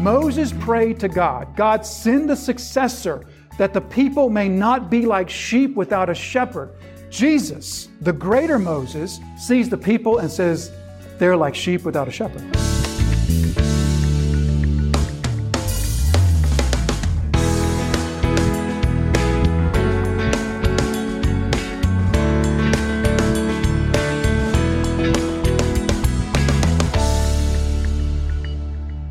Moses prayed to God, God, send a successor that the people may not be like sheep without a shepherd. Jesus, the greater Moses, sees the people and says, they're like sheep without a shepherd.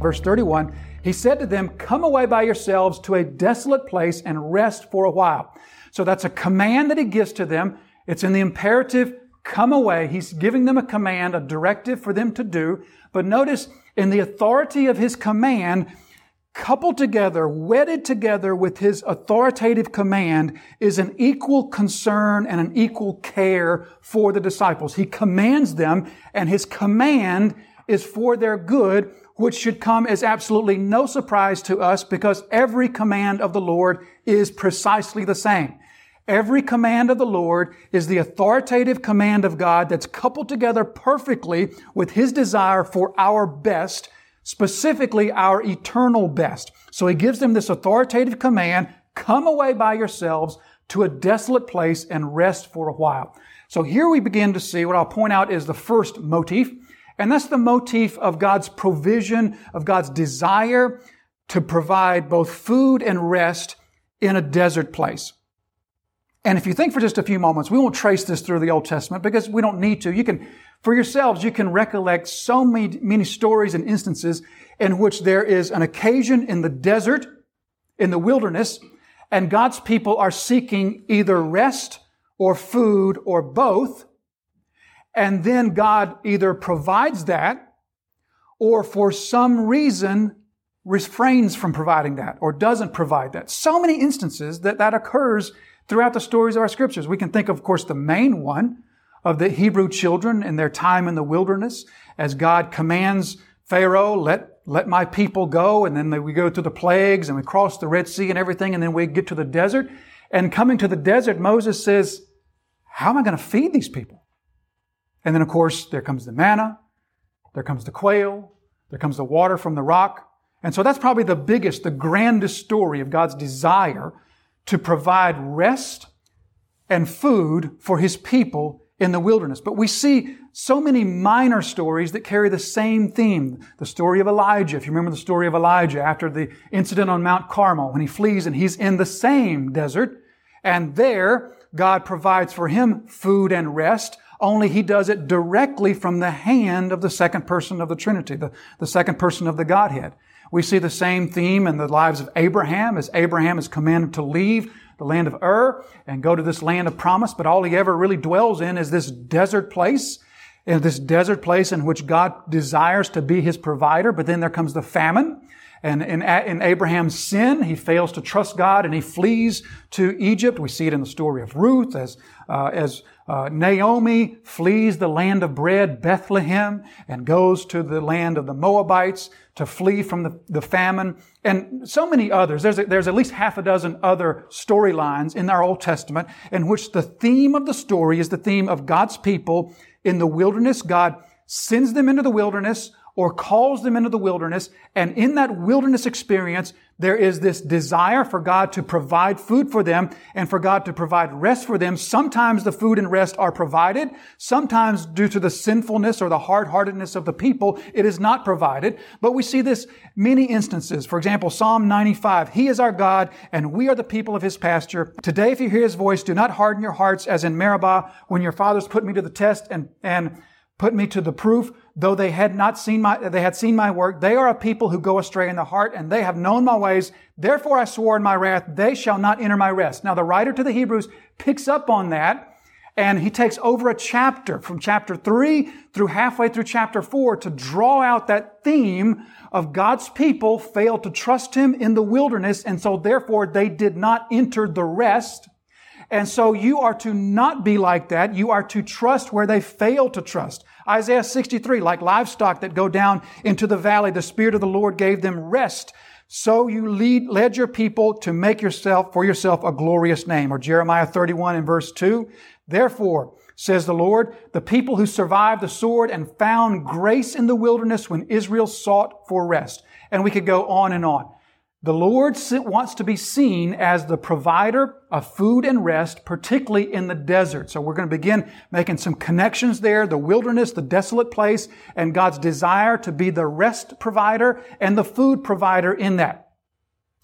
Verse 31 He said to them, Come away by yourselves to a desolate place and rest for a while. So that's a command that he gives to them. It's in the imperative, come away. He's giving them a command, a directive for them to do. But notice in the authority of his command, coupled together, wedded together with his authoritative command is an equal concern and an equal care for the disciples. He commands them and his command is for their good which should come as absolutely no surprise to us because every command of the Lord is precisely the same. Every command of the Lord is the authoritative command of God that's coupled together perfectly with His desire for our best, specifically our eternal best. So He gives them this authoritative command, come away by yourselves to a desolate place and rest for a while. So here we begin to see what I'll point out is the first motif. And that's the motif of God's provision, of God's desire to provide both food and rest in a desert place. And if you think for just a few moments, we won't trace this through the Old Testament because we don't need to. You can, for yourselves, you can recollect so many, many stories and instances in which there is an occasion in the desert, in the wilderness, and God's people are seeking either rest or food or both. And then God either provides that or for some reason refrains from providing that or doesn't provide that. So many instances that that occurs throughout the stories of our scriptures. We can think, of course, the main one of the Hebrew children in their time in the wilderness as God commands Pharaoh, let, let my people go. And then we go through the plagues and we cross the Red Sea and everything. And then we get to the desert. And coming to the desert, Moses says, how am I going to feed these people? And then, of course, there comes the manna, there comes the quail, there comes the water from the rock. And so that's probably the biggest, the grandest story of God's desire to provide rest and food for His people in the wilderness. But we see so many minor stories that carry the same theme. The story of Elijah, if you remember the story of Elijah after the incident on Mount Carmel, when he flees and he's in the same desert, and there God provides for him food and rest only he does it directly from the hand of the second person of the Trinity, the, the second person of the Godhead. We see the same theme in the lives of Abraham as Abraham is commanded to leave the land of Ur and go to this land of promise, but all he ever really dwells in is this desert place, in this desert place in which God desires to be his provider, but then there comes the famine. And in, in, Abraham's sin, he fails to trust God and he flees to Egypt. We see it in the story of Ruth as, uh, as uh, Naomi flees the land of bread, Bethlehem, and goes to the land of the Moabites to flee from the, the famine, and so many others. There's, a, there's at least half a dozen other storylines in our Old Testament in which the theme of the story is the theme of God's people in the wilderness. God sends them into the wilderness or calls them into the wilderness. And in that wilderness experience, there is this desire for God to provide food for them and for God to provide rest for them. Sometimes the food and rest are provided. Sometimes due to the sinfulness or the hard-heartedness of the people, it is not provided. But we see this many instances. For example, Psalm 95, He is our God and we are the people of His pasture. Today, if you hear His voice, do not harden your hearts as in Meribah when your fathers put me to the test and, and put me to the proof, though they had not seen my, they had seen my work. They are a people who go astray in the heart, and they have known my ways. Therefore I swore in my wrath, they shall not enter my rest. Now the writer to the Hebrews picks up on that, and he takes over a chapter from chapter three through halfway through chapter four to draw out that theme of God's people failed to trust him in the wilderness, and so therefore they did not enter the rest and so you are to not be like that. You are to trust where they fail to trust. Isaiah 63, like livestock that go down into the valley, the Spirit of the Lord gave them rest. So you lead, led your people to make yourself, for yourself, a glorious name. Or Jeremiah 31 in verse 2. Therefore, says the Lord, the people who survived the sword and found grace in the wilderness when Israel sought for rest. And we could go on and on. The Lord wants to be seen as the provider of food and rest, particularly in the desert. So we're going to begin making some connections there, the wilderness, the desolate place, and God's desire to be the rest provider and the food provider in that.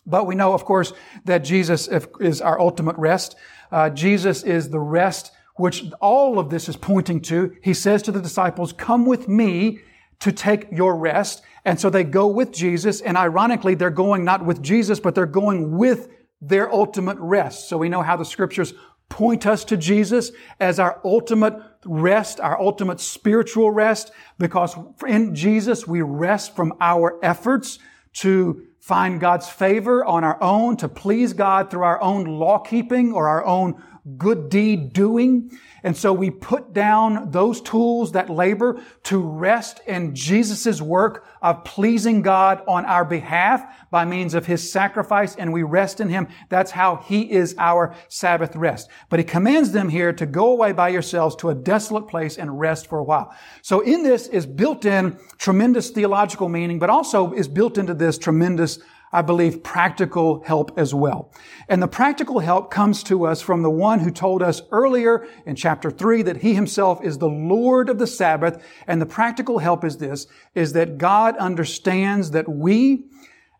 But we know, of course, that Jesus is our ultimate rest. Uh, Jesus is the rest which all of this is pointing to. He says to the disciples, come with me to take your rest. And so they go with Jesus. And ironically, they're going not with Jesus, but they're going with their ultimate rest. So we know how the scriptures point us to Jesus as our ultimate rest, our ultimate spiritual rest, because in Jesus we rest from our efforts to find God's favor on our own, to please God through our own law keeping or our own good deed doing. And so we put down those tools, that labor to rest in Jesus' work of pleasing God on our behalf by means of His sacrifice and we rest in Him. That's how He is our Sabbath rest. But He commands them here to go away by yourselves to a desolate place and rest for a while. So in this is built in tremendous theological meaning, but also is built into this tremendous I believe, practical help as well. And the practical help comes to us from the one who told us earlier in chapter three that he himself is the Lord of the Sabbath. And the practical help is this, is that God understands that we,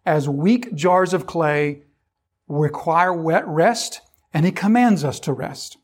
as weak jars of clay, require wet rest, and he commands us to rest.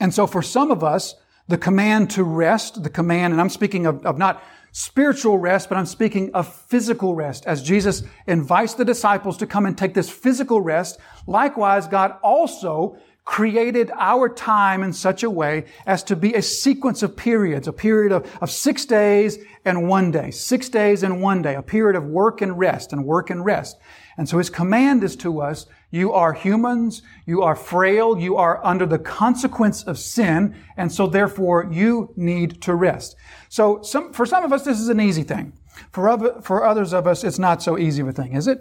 And so for some of us, the command to rest, the command, and I'm speaking of, of not spiritual rest, but I'm speaking of physical rest. As Jesus invites the disciples to come and take this physical rest, likewise, God also created our time in such a way as to be a sequence of periods, a period of, of six days and one day, six days and one day, a period of work and rest and work and rest. And so his command is to us you are humans. You are frail. You are under the consequence of sin. And so therefore you need to rest. So some, for some of us, this is an easy thing. For, other, for others of us, it's not so easy of a thing, is it?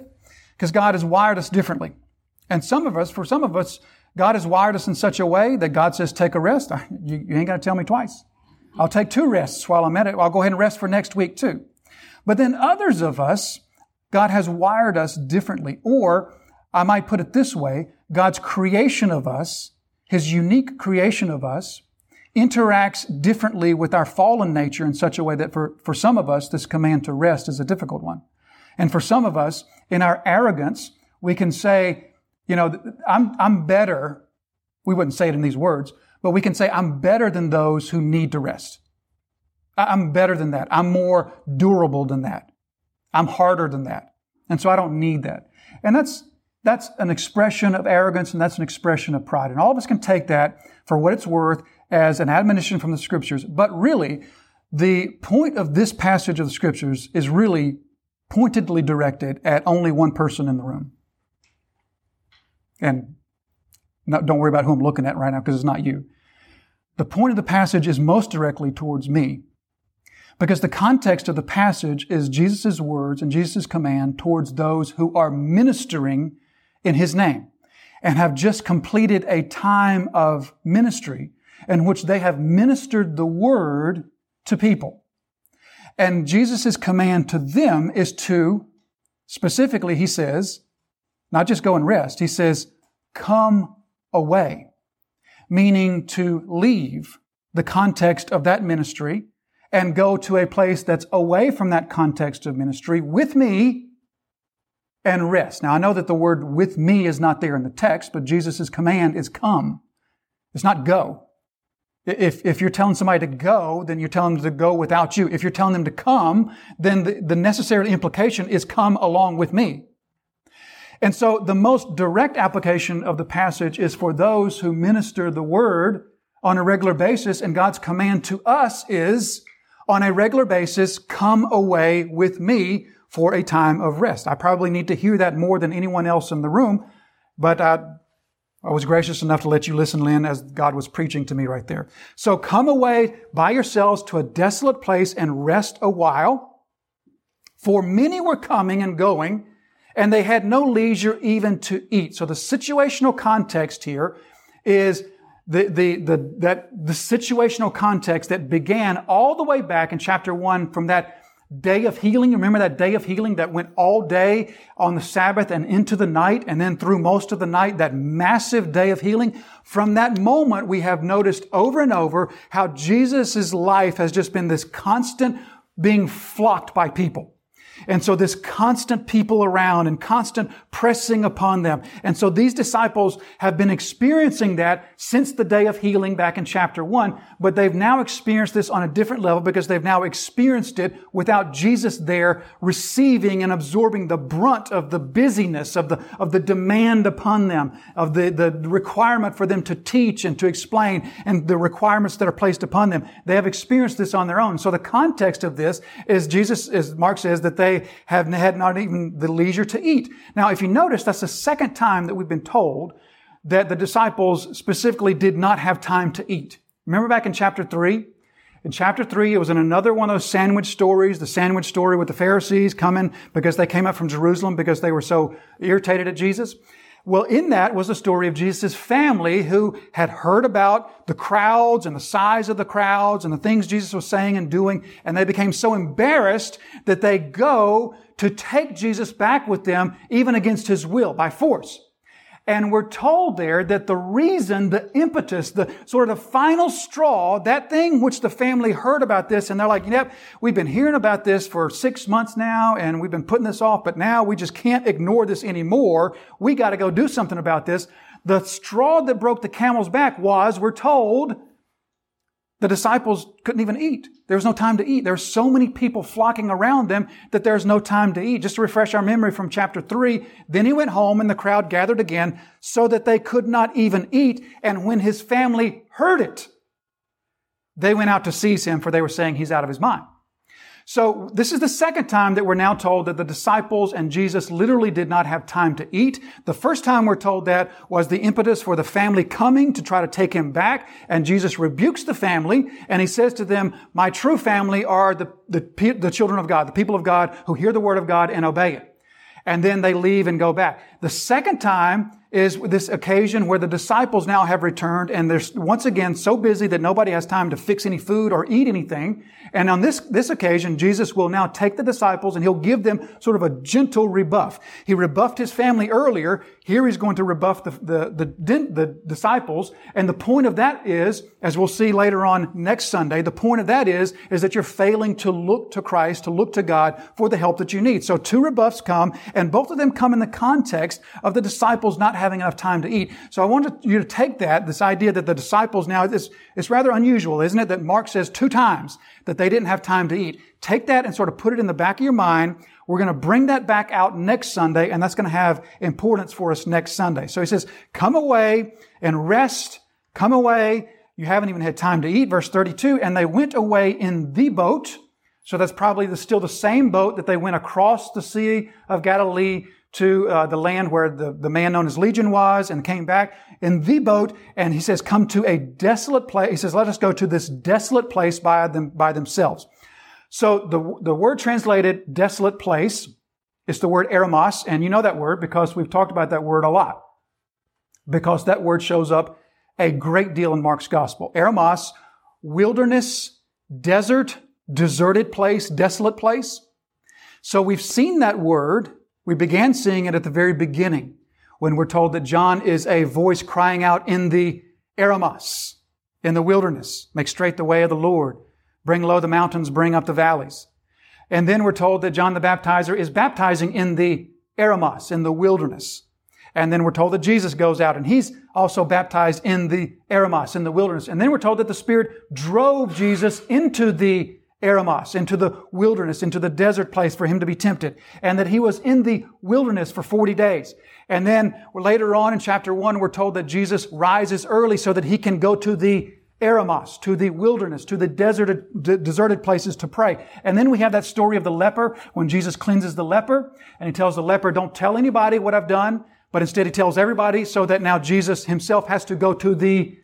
Because God has wired us differently. And some of us, for some of us, God has wired us in such a way that God says, take a rest. You, you ain't got to tell me twice. I'll take two rests while I'm at it. I'll go ahead and rest for next week too. But then others of us, God has wired us differently. Or I might put it this way God's creation of us, His unique creation of us, interacts differently with our fallen nature in such a way that for, for some of us, this command to rest is a difficult one. And for some of us, in our arrogance, we can say, you know, I'm, I'm better. We wouldn't say it in these words, but we can say, I'm better than those who need to rest. I'm better than that. I'm more durable than that. I'm harder than that. And so I don't need that. And that's, that's an expression of arrogance and that's an expression of pride. And all of us can take that for what it's worth as an admonition from the scriptures. But really, the point of this passage of the scriptures is really pointedly directed at only one person in the room. And don't worry about who I'm looking at right now because it's not you. The point of the passage is most directly towards me. Because the context of the passage is Jesus' words and Jesus' command towards those who are ministering in his name and have just completed a time of ministry in which they have ministered the word to people. And Jesus' command to them is to, specifically, he says, not just go and rest, he says, come away, meaning to leave the context of that ministry and go to a place that's away from that context of ministry with me and rest. Now I know that the word with me is not there in the text, but Jesus' command is come. It's not go. If, if you're telling somebody to go, then you're telling them to go without you. If you're telling them to come, then the, the necessary implication is come along with me. And so the most direct application of the passage is for those who minister the word on a regular basis. And God's command to us is on a regular basis, come away with me for a time of rest. I probably need to hear that more than anyone else in the room, but I, I was gracious enough to let you listen, Lynn, as God was preaching to me right there. So come away by yourselves to a desolate place and rest a while. For many were coming and going, and they had no leisure even to eat. So the situational context here is the, the, the, that, the situational context that began all the way back in chapter one from that day of healing. Remember that day of healing that went all day on the Sabbath and into the night and then through most of the night, that massive day of healing. From that moment, we have noticed over and over how Jesus' life has just been this constant being flocked by people. And so this constant people around and constant pressing upon them. And so these disciples have been experiencing that since the day of healing back in chapter one, but they've now experienced this on a different level because they've now experienced it without Jesus there receiving and absorbing the brunt of the busyness, of the, of the demand upon them, of the, the requirement for them to teach and to explain and the requirements that are placed upon them. They have experienced this on their own. So the context of this is Jesus, as Mark says, that they they have had not even the leisure to eat. Now, if you notice, that's the second time that we've been told that the disciples specifically did not have time to eat. Remember back in chapter 3? In chapter 3, it was in another one of those sandwich stories, the sandwich story with the Pharisees coming because they came up from Jerusalem because they were so irritated at Jesus. Well, in that was the story of Jesus' family who had heard about the crowds and the size of the crowds and the things Jesus was saying and doing, and they became so embarrassed that they go to take Jesus back with them, even against his will, by force. And we're told there that the reason, the impetus, the sort of the final straw, that thing which the family heard about this and they're like, yep, we've been hearing about this for six months now and we've been putting this off, but now we just can't ignore this anymore. We got to go do something about this. The straw that broke the camel's back was, we're told, the disciples couldn't even eat. There was no time to eat. There were so many people flocking around them that there's no time to eat. Just to refresh our memory from chapter 3, then he went home and the crowd gathered again so that they could not even eat. And when his family heard it, they went out to seize him for they were saying he's out of his mind. So this is the second time that we're now told that the disciples and Jesus literally did not have time to eat. The first time we're told that was the impetus for the family coming to try to take him back. And Jesus rebukes the family and he says to them, my true family are the, the, the children of God, the people of God who hear the word of God and obey it. And then they leave and go back. The second time is this occasion where the disciples now have returned and they're once again so busy that nobody has time to fix any food or eat anything. And on this, this occasion, Jesus will now take the disciples and he'll give them sort of a gentle rebuff. He rebuffed his family earlier. Here he's going to rebuff the, the, the, the disciples. And the point of that is, as we'll see later on next Sunday, the point of that is, is that you're failing to look to Christ, to look to God for the help that you need. So two rebuffs come and both of them come in the context of the disciples not having enough time to eat. So I want you to take that, this idea that the disciples now, it's, it's rather unusual, isn't it? That Mark says two times that they didn't have time to eat. Take that and sort of put it in the back of your mind. We're going to bring that back out next Sunday, and that's going to have importance for us next Sunday. So he says, come away and rest. Come away. You haven't even had time to eat. Verse 32, and they went away in the boat. So that's probably the, still the same boat that they went across the Sea of Galilee to uh, the land where the, the man known as Legion was and came back in the boat. And he says, come to a desolate place. He says, let us go to this desolate place by them, by themselves. So the, the word translated desolate place is the word eremos. And you know that word because we've talked about that word a lot. Because that word shows up a great deal in Mark's gospel. Eremos, wilderness, desert, deserted place, desolate place. So we've seen that word we began seeing it at the very beginning when we're told that John is a voice crying out in the eremos, in the wilderness, make straight the way of the Lord, bring low the mountains, bring up the valleys. And then we're told that John the baptizer is baptizing in the eremos, in the wilderness. And then we're told that Jesus goes out and he's also baptized in the eremos, in the wilderness. And then we're told that the Spirit drove Jesus into the Eremos, into the wilderness, into the desert place for him to be tempted. And that he was in the wilderness for 40 days. And then later on in chapter 1, we're told that Jesus rises early so that he can go to the Eremos, to the wilderness, to the deserted, d- deserted places to pray. And then we have that story of the leper when Jesus cleanses the leper and he tells the leper, don't tell anybody what I've done, but instead he tells everybody so that now Jesus himself has to go to the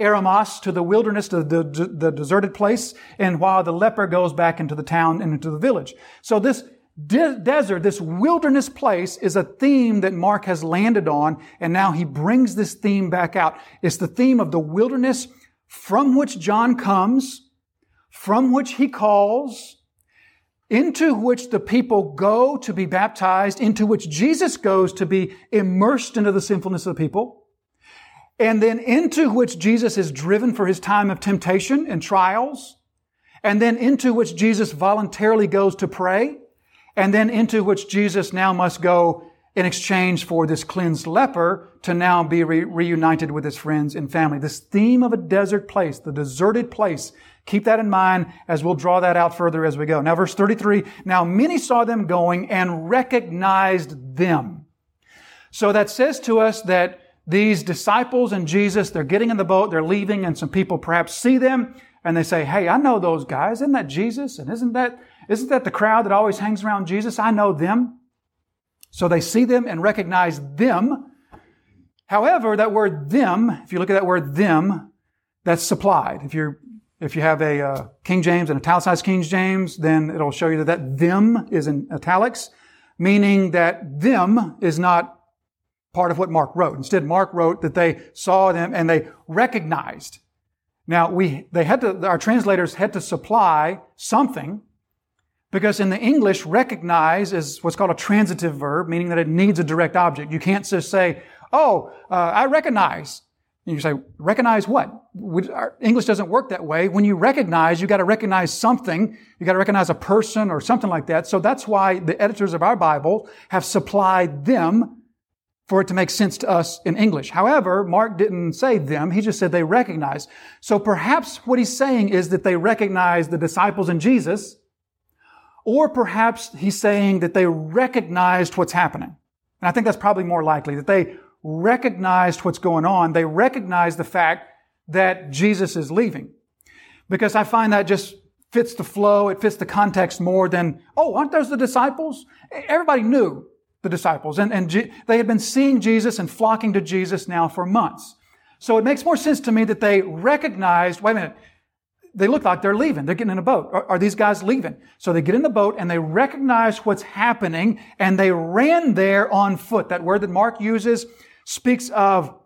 Eremos to the wilderness, to the, the, the deserted place, and while the leper goes back into the town and into the village. So this, de- desert, this wilderness place is a theme that Mark has landed on, and now he brings this theme back out. It's the theme of the wilderness from which John comes, from which he calls, into which the people go to be baptized, into which Jesus goes to be immersed into the sinfulness of the people, and then into which Jesus is driven for his time of temptation and trials, and then into which Jesus voluntarily goes to pray, and then into which Jesus now must go in exchange for this cleansed leper to now be re- reunited with his friends and family. This theme of a desert place, the deserted place, keep that in mind as we'll draw that out further as we go. Now, verse 33, now many saw them going and recognized them. So that says to us that these disciples and Jesus, they're getting in the boat, they're leaving, and some people perhaps see them and they say, Hey, I know those guys. Isn't that Jesus? And isn't that isn't that the crowd that always hangs around Jesus? I know them. So they see them and recognize them. However, that word them, if you look at that word them, that's supplied. If you're if you have a uh, King James and italicized King James, then it'll show you that that them is in italics, meaning that them is not part of what Mark wrote. Instead, Mark wrote that they saw them and they recognized. Now, we, they had to, our translators had to supply something because in the English, recognize is what's called a transitive verb, meaning that it needs a direct object. You can't just say, oh, uh, I recognize. And you say, recognize what? English doesn't work that way. When you recognize, you got to recognize something. You got to recognize a person or something like that. So that's why the editors of our Bible have supplied them for it to make sense to us in English. However, Mark didn't say them. He just said they recognize. So perhaps what he's saying is that they recognize the disciples and Jesus or perhaps he's saying that they recognized what's happening. And I think that's probably more likely that they recognized what's going on. They recognized the fact that Jesus is leaving. Because I find that just fits the flow. It fits the context more than, oh, aren't those the disciples? Everybody knew the disciples and, and G- they had been seeing Jesus and flocking to Jesus now for months. So it makes more sense to me that they recognized, wait a minute, they look like they're leaving. They're getting in a boat. Are, are, these guys leaving? So they get in the boat and they recognize what's happening and they ran there on foot. That word that Mark uses speaks of,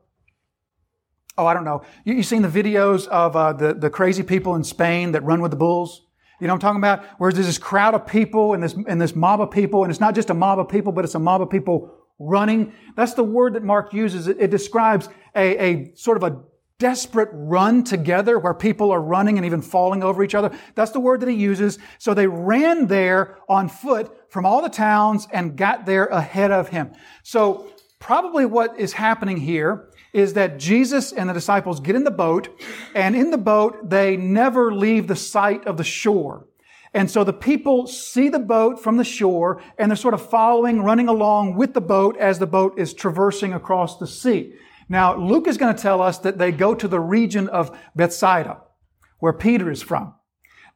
oh, I don't know. You, you seen the videos of uh, the, the crazy people in Spain that run with the bulls? You know I'm talking about? Where there's this crowd of people and this, and this mob of people, and it's not just a mob of people, but it's a mob of people running. That's the word that Mark uses. It, it describes a, a sort of a desperate run together where people are running and even falling over each other. That's the word that he uses. So they ran there on foot from all the towns and got there ahead of him. So probably what is happening here is that Jesus and the disciples get in the boat and in the boat they never leave the sight of the shore. And so the people see the boat from the shore and they're sort of following, running along with the boat as the boat is traversing across the sea. Now, Luke is going to tell us that they go to the region of Bethsaida, where Peter is from.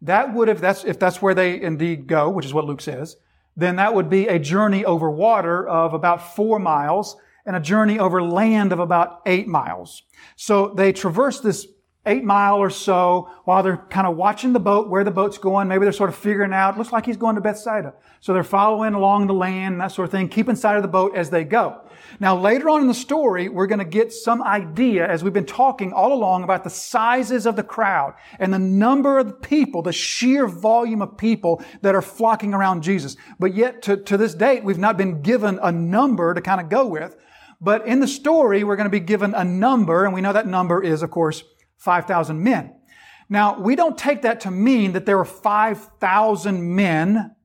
That would, if that's, if that's where they indeed go, which is what Luke says, then that would be a journey over water of about four miles and a journey over land of about eight miles. So they traverse this eight mile or so while they're kind of watching the boat, where the boat's going. Maybe they're sort of figuring out, looks like he's going to Bethsaida. So they're following along the land that sort of thing, keeping sight of the boat as they go. Now, later on in the story, we're going to get some idea as we've been talking all along about the sizes of the crowd and the number of people, the sheer volume of people that are flocking around Jesus. But yet, to, to this date, we've not been given a number to kind of go with. But in the story, we're going to be given a number, and we know that number is, of course, 5,000 men. Now, we don't take that to mean that there were 5,000 men,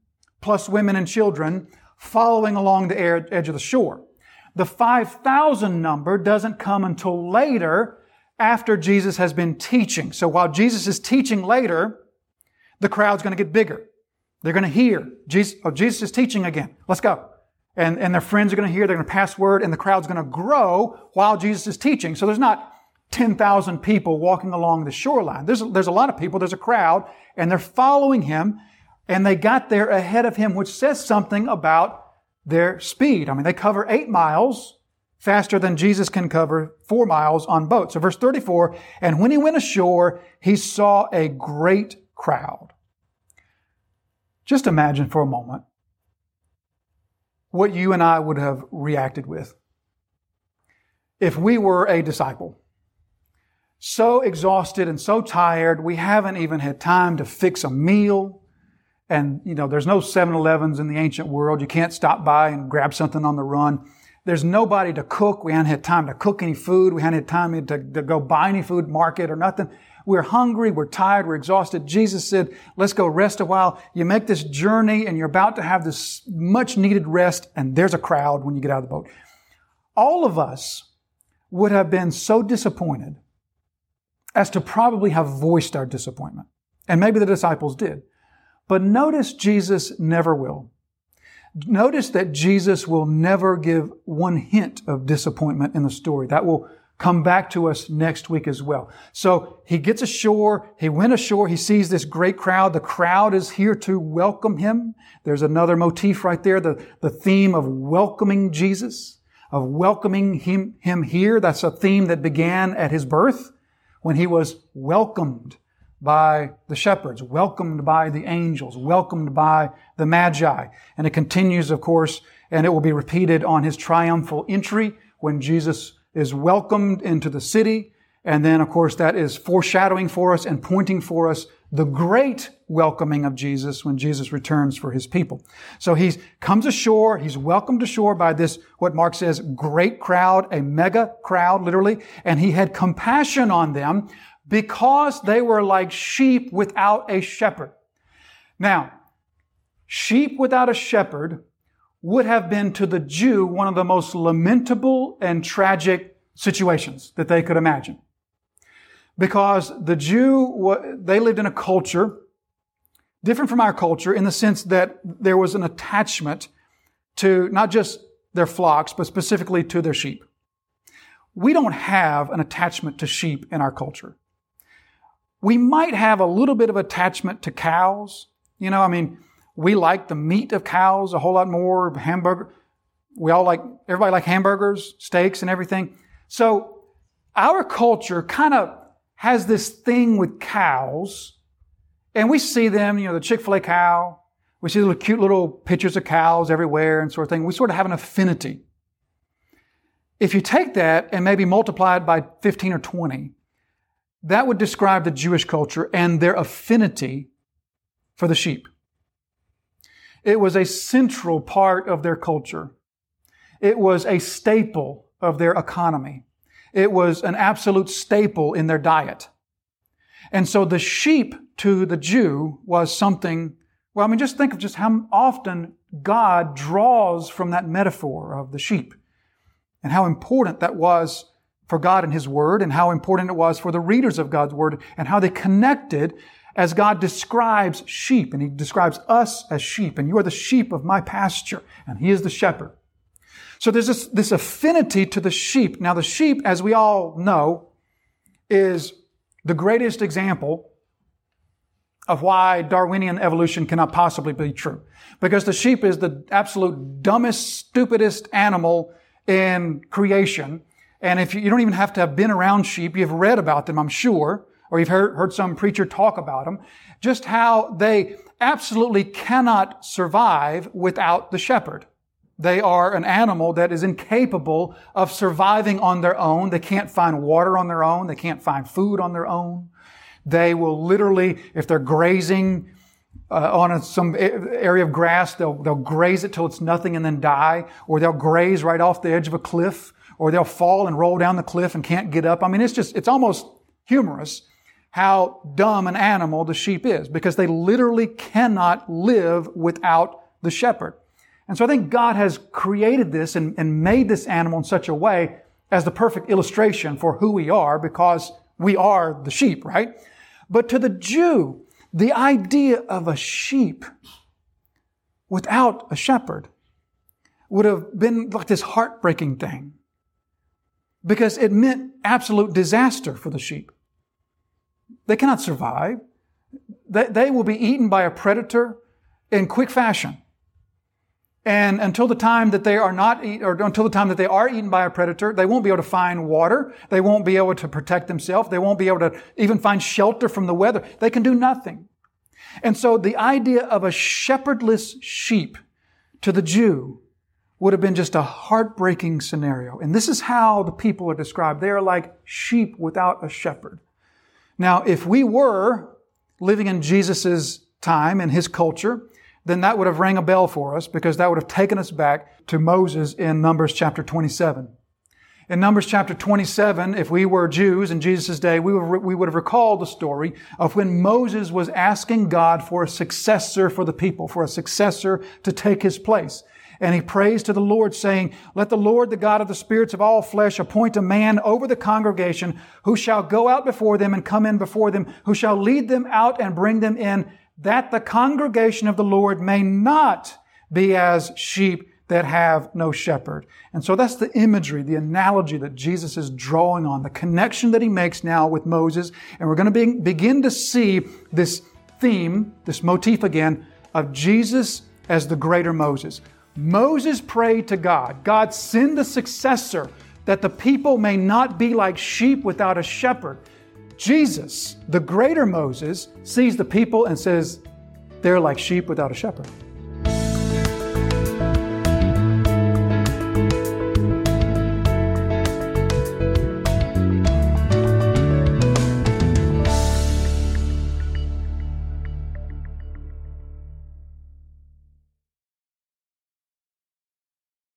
plus women and children, following along the edge of the shore. The 5,000 number doesn't come until later after Jesus has been teaching. So while Jesus is teaching later, the crowd's going to get bigger. They're going to hear, Jesus, oh, Jesus is teaching again. Let's go. And, and their friends are going to hear, they're going to pass word, and the crowd's going to grow while Jesus is teaching. So there's not 10,000 people walking along the shoreline. There's, there's a lot of people, there's a crowd, and they're following him, and they got there ahead of him, which says something about their speed. I mean, they cover eight miles faster than Jesus can cover four miles on boat. So verse 34, and when he went ashore, he saw a great crowd. Just imagine for a moment what you and I would have reacted with. If we were a disciple, so exhausted and so tired, we haven't even had time to fix a meal. And, you know, there's no 7-Elevens in the ancient world. You can't stop by and grab something on the run. There's nobody to cook. We hadn't had time to cook any food. We hadn't had time to, to go buy any food market or nothing. We're hungry. We're tired. We're exhausted. Jesus said, let's go rest a while. You make this journey and you're about to have this much needed rest and there's a crowd when you get out of the boat. All of us would have been so disappointed as to probably have voiced our disappointment. And maybe the disciples did. But notice Jesus never will. Notice that Jesus will never give one hint of disappointment in the story. That will come back to us next week as well. So he gets ashore. He went ashore. He sees this great crowd. The crowd is here to welcome him. There's another motif right there. The, the theme of welcoming Jesus, of welcoming him, him here. That's a theme that began at his birth when he was welcomed by the shepherds, welcomed by the angels, welcomed by the magi. And it continues, of course, and it will be repeated on his triumphal entry when Jesus is welcomed into the city. And then, of course, that is foreshadowing for us and pointing for us the great welcoming of Jesus when Jesus returns for his people. So he comes ashore, he's welcomed ashore by this, what Mark says, great crowd, a mega crowd, literally, and he had compassion on them because they were like sheep without a shepherd. Now, sheep without a shepherd would have been to the Jew one of the most lamentable and tragic situations that they could imagine. Because the Jew, they lived in a culture different from our culture in the sense that there was an attachment to not just their flocks, but specifically to their sheep. We don't have an attachment to sheep in our culture. We might have a little bit of attachment to cows. You know, I mean, we like the meat of cows a whole lot more. Hamburger. We all like, everybody like hamburgers, steaks and everything. So our culture kind of has this thing with cows and we see them, you know, the Chick-fil-A cow. We see little cute little pictures of cows everywhere and sort of thing. We sort of have an affinity. If you take that and maybe multiply it by 15 or 20, that would describe the Jewish culture and their affinity for the sheep. It was a central part of their culture. It was a staple of their economy. It was an absolute staple in their diet. And so the sheep to the Jew was something, well, I mean, just think of just how often God draws from that metaphor of the sheep and how important that was for God and His Word and how important it was for the readers of God's Word and how they connected as God describes sheep, and He describes us as sheep, and you are the sheep of my pasture, and He is the shepherd. So there's this, this affinity to the sheep. Now, the sheep, as we all know, is the greatest example of why Darwinian evolution cannot possibly be true. Because the sheep is the absolute dumbest, stupidest animal in creation. And if you, you don't even have to have been around sheep, you've read about them, I'm sure or you've heard, heard some preacher talk about them, just how they absolutely cannot survive without the shepherd. They are an animal that is incapable of surviving on their own. They can't find water on their own. They can't find food on their own. They will literally, if they're grazing uh, on a, some area of grass, they'll, they'll graze it till it's nothing and then die, or they'll graze right off the edge of a cliff, or they'll fall and roll down the cliff and can't get up. I mean, it's just, it's almost humorous how dumb an animal the sheep is because they literally cannot live without the shepherd. And so I think God has created this and, and made this animal in such a way as the perfect illustration for who we are because we are the sheep, right? But to the Jew, the idea of a sheep without a shepherd would have been like this heartbreaking thing because it meant absolute disaster for the sheep. They cannot survive. They, they will be eaten by a predator in quick fashion. And until the time that they are not eat, or until the time that they are eaten by a predator, they won't be able to find water. They won't be able to protect themselves. They won't be able to even find shelter from the weather. They can do nothing. And so the idea of a shepherdless sheep to the Jew would have been just a heartbreaking scenario. And this is how the people are described. They are like sheep without a shepherd. Now, if we were living in Jesus' time and his culture, then that would have rang a bell for us because that would have taken us back to Moses in Numbers chapter 27. In Numbers chapter 27, if we were Jews in Jesus' day, we would, we would have recalled the story of when Moses was asking God for a successor for the people, for a successor to take his place. And he prays to the Lord saying, Let the Lord, the God of the spirits of all flesh, appoint a man over the congregation who shall go out before them and come in before them, who shall lead them out and bring them in, that the congregation of the Lord may not be as sheep that have no shepherd. And so that's the imagery, the analogy that Jesus is drawing on, the connection that he makes now with Moses. And we're going to be, begin to see this theme, this motif again, of Jesus as the greater Moses. Moses prayed to God, God, send a successor that the people may not be like sheep without a shepherd. Jesus, the greater Moses, sees the people and says, they're like sheep without a shepherd.